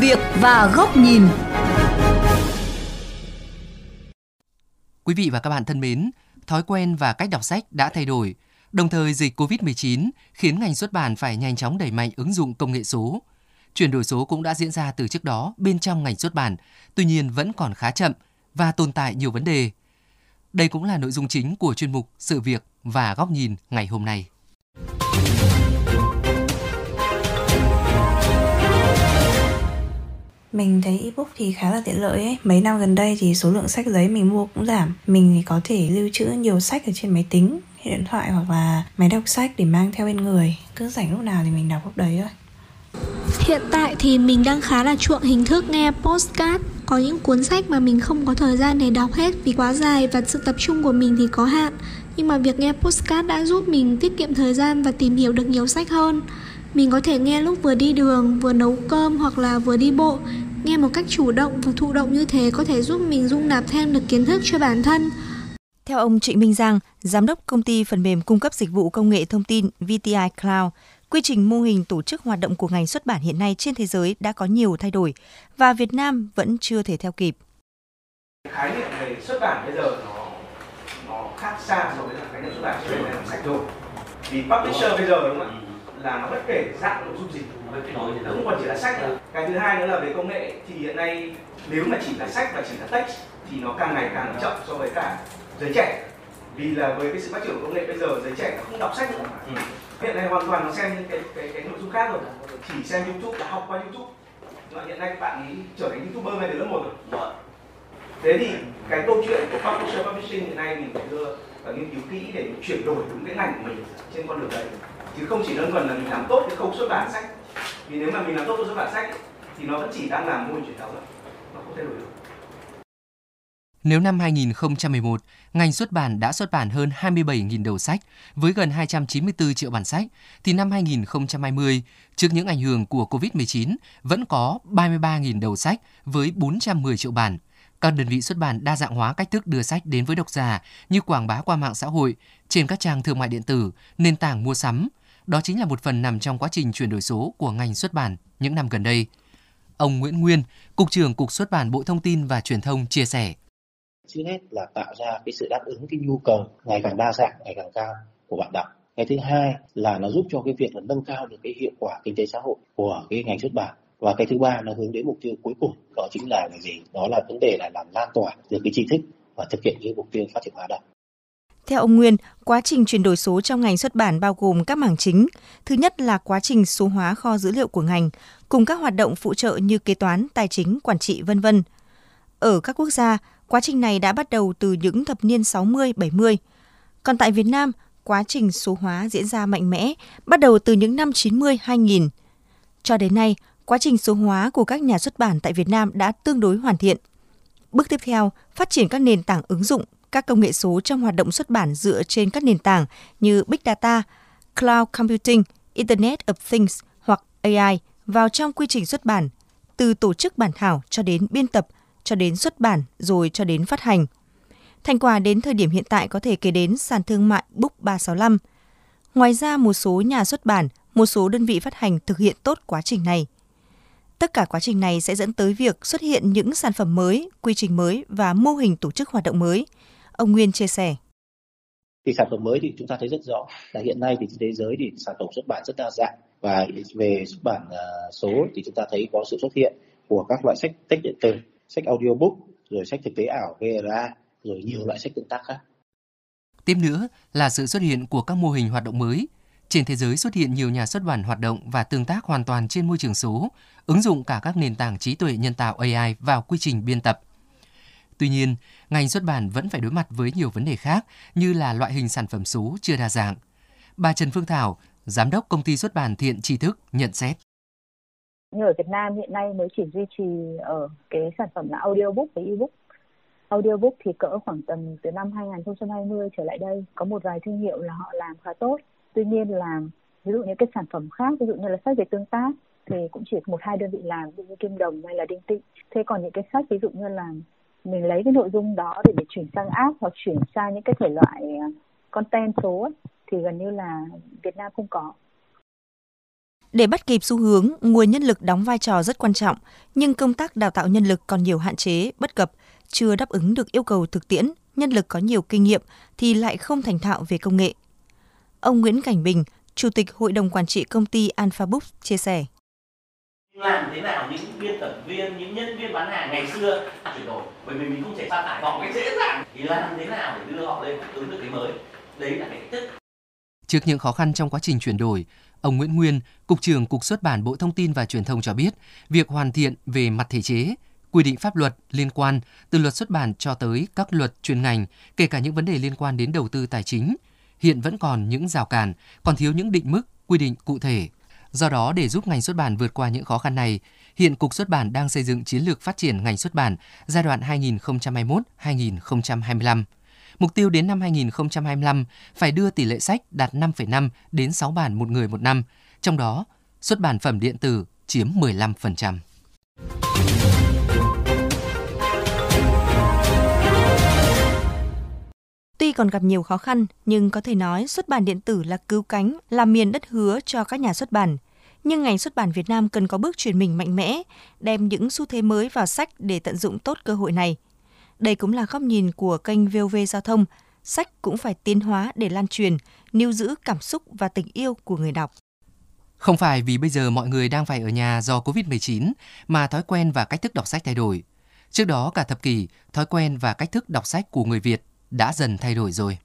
việc và góc nhìn. Quý vị và các bạn thân mến, thói quen và cách đọc sách đã thay đổi. Đồng thời dịch COVID-19 khiến ngành xuất bản phải nhanh chóng đẩy mạnh ứng dụng công nghệ số. Chuyển đổi số cũng đã diễn ra từ trước đó bên trong ngành xuất bản, tuy nhiên vẫn còn khá chậm và tồn tại nhiều vấn đề. Đây cũng là nội dung chính của chuyên mục Sự việc và góc nhìn ngày hôm nay. Mình thấy ebook thì khá là tiện lợi ấy. Mấy năm gần đây thì số lượng sách giấy mình mua cũng giảm. Mình thì có thể lưu trữ nhiều sách ở trên máy tính, điện thoại hoặc là máy đọc sách để mang theo bên người. Cứ rảnh lúc nào thì mình đọc lúc đấy thôi. Hiện tại thì mình đang khá là chuộng hình thức nghe postcard Có những cuốn sách mà mình không có thời gian để đọc hết vì quá dài và sự tập trung của mình thì có hạn Nhưng mà việc nghe postcard đã giúp mình tiết kiệm thời gian và tìm hiểu được nhiều sách hơn Mình có thể nghe lúc vừa đi đường, vừa nấu cơm hoặc là vừa đi bộ Nghe một cách chủ động và thụ động như thế có thể giúp mình dung nạp thêm được kiến thức cho bản thân theo ông Trịnh Minh Giang, giám đốc công ty phần mềm cung cấp dịch vụ công nghệ thông tin VTI Cloud, quy trình mô hình tổ chức hoạt động của ngành xuất bản hiện nay trên thế giới đã có nhiều thay đổi và Việt Nam vẫn chưa thể theo kịp. Khái niệm về xuất bản bây giờ nó nó khác xa so với khái niệm xuất bản trước đây làm sạch rồi. Vì publisher bây giờ đúng không ạ? Là nó bất kể dạng nội dung gì nó không còn chỉ là sách nữa. Cái thứ hai nữa là về công nghệ thì hiện nay nếu mà chỉ là sách và chỉ là text thì nó càng ngày càng chậm so với cả giới trẻ. Vì là với cái sự phát triển của công nghệ bây giờ giới trẻ nó không đọc sách nữa ừ. hiện nay hoàn toàn nó xem những cái cái cái nội dung khác rồi. Chỉ xem youtube là học qua youtube. Mà hiện nay các bạn ấy trở thành youtuber ngay từ lớp một rồi. Thế thì cái câu chuyện của publisher publishing hiện nay mình phải đưa và nghiên cứu kỹ để chuyển đổi đúng cái ngành của mình trên con đường đấy chứ không chỉ đơn thuần là mình làm tốt cái khâu xuất bản sách vì nếu mà mình làm tốt khâu xuất bản sách thì nó vẫn chỉ đang làm môi truyền thống thôi nó không thay đổi được nếu năm 2011, ngành xuất bản đã xuất bản hơn 27.000 đầu sách với gần 294 triệu bản sách, thì năm 2020, trước những ảnh hưởng của COVID-19, vẫn có 33.000 đầu sách với 410 triệu bản. Các đơn vị xuất bản đa dạng hóa cách thức đưa sách đến với độc giả như quảng bá qua mạng xã hội, trên các trang thương mại điện tử, nền tảng mua sắm. Đó chính là một phần nằm trong quá trình chuyển đổi số của ngành xuất bản những năm gần đây. Ông Nguyễn Nguyên, Cục trưởng Cục Xuất bản Bộ Thông tin và Truyền thông chia sẻ. Trước hết là tạo ra cái sự đáp ứng cái nhu cầu ngày càng đa dạng ngày càng cao của bạn đọc. Cái thứ hai là nó giúp cho cái việc là nâng cao được cái hiệu quả kinh tế xã hội của cái ngành xuất bản. Và cái thứ ba nó hướng đến mục tiêu cuối cùng đó chính là cái gì? Đó là vấn đề là làm lan tỏa được cái tri thức và thực hiện cái mục tiêu phát triển hóa đọc theo ông Nguyên, quá trình chuyển đổi số trong ngành xuất bản bao gồm các mảng chính. Thứ nhất là quá trình số hóa kho dữ liệu của ngành, cùng các hoạt động phụ trợ như kế toán, tài chính, quản trị, vân vân. Ở các quốc gia, Quá trình này đã bắt đầu từ những thập niên 60-70. Còn tại Việt Nam, quá trình số hóa diễn ra mạnh mẽ, bắt đầu từ những năm 90-2000. Cho đến nay, quá trình số hóa của các nhà xuất bản tại Việt Nam đã tương đối hoàn thiện. Bước tiếp theo, phát triển các nền tảng ứng dụng, các công nghệ số trong hoạt động xuất bản dựa trên các nền tảng như Big Data, Cloud Computing, Internet of Things hoặc AI vào trong quy trình xuất bản, từ tổ chức bản thảo cho đến biên tập, cho đến xuất bản rồi cho đến phát hành. Thành quả đến thời điểm hiện tại có thể kể đến sàn thương mại Book 365. Ngoài ra một số nhà xuất bản, một số đơn vị phát hành thực hiện tốt quá trình này. Tất cả quá trình này sẽ dẫn tới việc xuất hiện những sản phẩm mới, quy trình mới và mô hình tổ chức hoạt động mới. Ông Nguyên chia sẻ. Thì sản phẩm mới thì chúng ta thấy rất rõ là hiện nay thì trên thế giới thì sản phẩm xuất bản rất đa dạng và về xuất bản à, số thì chúng ta thấy có sự xuất hiện của các loại sách tách điện tử sách audiobook, rồi sách thực tế ảo VRA, rồi nhiều loại sách tương tác khác. Tiếp nữa là sự xuất hiện của các mô hình hoạt động mới. Trên thế giới xuất hiện nhiều nhà xuất bản hoạt động và tương tác hoàn toàn trên môi trường số, ứng dụng cả các nền tảng trí tuệ nhân tạo AI vào quy trình biên tập. Tuy nhiên, ngành xuất bản vẫn phải đối mặt với nhiều vấn đề khác như là loại hình sản phẩm số chưa đa dạng. Bà Trần Phương Thảo, giám đốc công ty xuất bản Thiện Tri Thức nhận xét như ở Việt Nam hiện nay mới chỉ duy trì ở cái sản phẩm là audiobook và ebook audiobook thì cỡ khoảng tầm từ năm 2020 trở lại đây có một vài thương hiệu là họ làm khá tốt tuy nhiên là ví dụ như cái sản phẩm khác ví dụ như là sách về tương tác thì cũng chỉ một hai đơn vị làm ví dụ như kim đồng hay là đinh Tị. thế còn những cái sách ví dụ như là mình lấy cái nội dung đó để để chuyển sang app hoặc chuyển sang những cái thể loại à, content số ấy, thì gần như là Việt Nam không có Để bắt kịp xu hướng, nguồn nhân lực đóng vai trò rất quan trọng, nhưng công tác đào tạo nhân lực còn nhiều hạn chế, bất cập, chưa đáp ứng được yêu cầu thực tiễn, nhân lực có nhiều kinh nghiệm thì lại không thành thạo về công nghệ. Ông Nguyễn Cảnh Bình, Chủ tịch Hội đồng Quản trị công ty Alpha Books chia sẻ. Làm thế nào những biên tập viên, những nhân viên bán hàng ngày xưa chuyển đổi, bởi vì mình không thể sa thải họ cái dễ dàng, thì làm thế nào để đưa họ lên ứng được cái mới. Đấy là cái cách thức. Trước những khó khăn trong quá trình chuyển đổi, ông Nguyễn Nguyên, Cục trưởng Cục xuất bản Bộ Thông tin và Truyền thông cho biết, việc hoàn thiện về mặt thể chế, quy định pháp luật liên quan từ luật xuất bản cho tới các luật chuyên ngành, kể cả những vấn đề liên quan đến đầu tư tài chính, hiện vẫn còn những rào cản, còn thiếu những định mức, quy định cụ thể. Do đó, để giúp ngành xuất bản vượt qua những khó khăn này, hiện Cục xuất bản đang xây dựng chiến lược phát triển ngành xuất bản giai đoạn 2021-2025. Mục tiêu đến năm 2025 phải đưa tỷ lệ sách đạt 5,5 đến 6 bản một người một năm, trong đó xuất bản phẩm điện tử chiếm 15%. Còn gặp nhiều khó khăn, nhưng có thể nói xuất bản điện tử là cứu cánh, là miền đất hứa cho các nhà xuất bản. Nhưng ngành xuất bản Việt Nam cần có bước chuyển mình mạnh mẽ, đem những xu thế mới vào sách để tận dụng tốt cơ hội này. Đây cũng là góc nhìn của kênh VOV Giao thông. Sách cũng phải tiến hóa để lan truyền, níu giữ cảm xúc và tình yêu của người đọc. Không phải vì bây giờ mọi người đang phải ở nhà do Covid-19 mà thói quen và cách thức đọc sách thay đổi. Trước đó cả thập kỷ, thói quen và cách thức đọc sách của người Việt đã dần thay đổi rồi.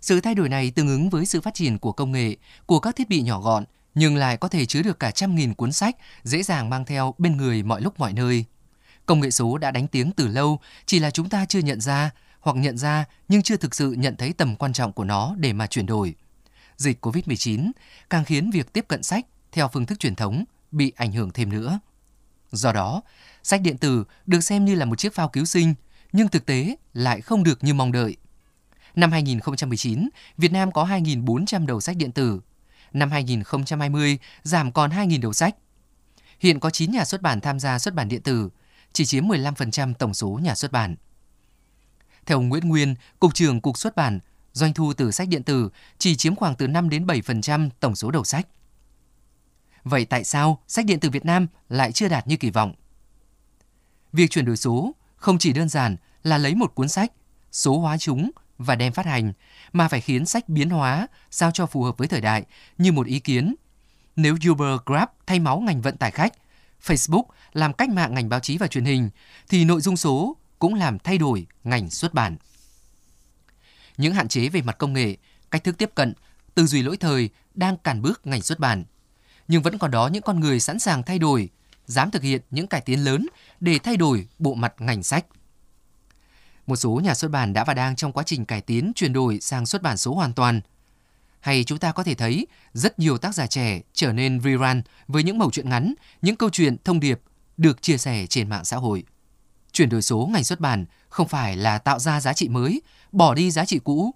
Sự thay đổi này tương ứng với sự phát triển của công nghệ, của các thiết bị nhỏ gọn, nhưng lại có thể chứa được cả trăm nghìn cuốn sách dễ dàng mang theo bên người mọi lúc mọi nơi. Công nghệ số đã đánh tiếng từ lâu, chỉ là chúng ta chưa nhận ra hoặc nhận ra nhưng chưa thực sự nhận thấy tầm quan trọng của nó để mà chuyển đổi. Dịch COVID-19 càng khiến việc tiếp cận sách theo phương thức truyền thống bị ảnh hưởng thêm nữa. Do đó, sách điện tử được xem như là một chiếc phao cứu sinh, nhưng thực tế lại không được như mong đợi. Năm 2019, Việt Nam có 2.400 đầu sách điện tử. Năm 2020, giảm còn 2.000 đầu sách. Hiện có 9 nhà xuất bản tham gia xuất bản điện tử, chỉ chiếm 15% tổng số nhà xuất bản. Theo ông Nguyễn Nguyên, Cục trưởng Cục xuất bản, doanh thu từ sách điện tử chỉ chiếm khoảng từ 5 đến 7% tổng số đầu sách. Vậy tại sao sách điện tử Việt Nam lại chưa đạt như kỳ vọng? Việc chuyển đổi số không chỉ đơn giản là lấy một cuốn sách, số hóa chúng và đem phát hành, mà phải khiến sách biến hóa sao cho phù hợp với thời đại như một ý kiến. Nếu Uber Grab thay máu ngành vận tải khách, Facebook làm cách mạng ngành báo chí và truyền hình, thì nội dung số cũng làm thay đổi ngành xuất bản. Những hạn chế về mặt công nghệ, cách thức tiếp cận, tư duy lỗi thời đang cản bước ngành xuất bản. Nhưng vẫn còn đó những con người sẵn sàng thay đổi, dám thực hiện những cải tiến lớn để thay đổi bộ mặt ngành sách. Một số nhà xuất bản đã và đang trong quá trình cải tiến chuyển đổi sang xuất bản số hoàn toàn. Hay chúng ta có thể thấy rất nhiều tác giả trẻ trở nên rerun với những mẩu chuyện ngắn, những câu chuyện thông điệp được chia sẻ trên mạng xã hội. Chuyển đổi số ngành xuất bản không phải là tạo ra giá trị mới, bỏ đi giá trị cũ.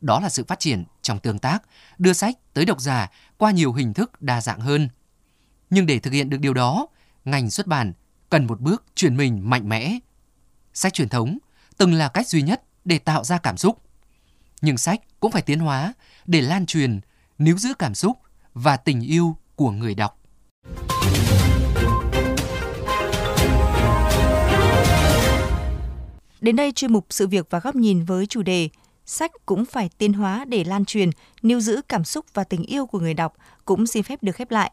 Đó là sự phát triển trong tương tác, đưa sách tới độc giả qua nhiều hình thức đa dạng hơn. Nhưng để thực hiện được điều đó, ngành xuất bản cần một bước chuyển mình mạnh mẽ. Sách truyền thống từng là cách duy nhất để tạo ra cảm xúc. Nhưng sách cũng phải tiến hóa để lan truyền, níu giữ cảm xúc và tình yêu của người đọc. Đến đây chuyên mục sự việc và góc nhìn với chủ đề Sách cũng phải tiến hóa để lan truyền, níu giữ cảm xúc và tình yêu của người đọc cũng xin phép được khép lại.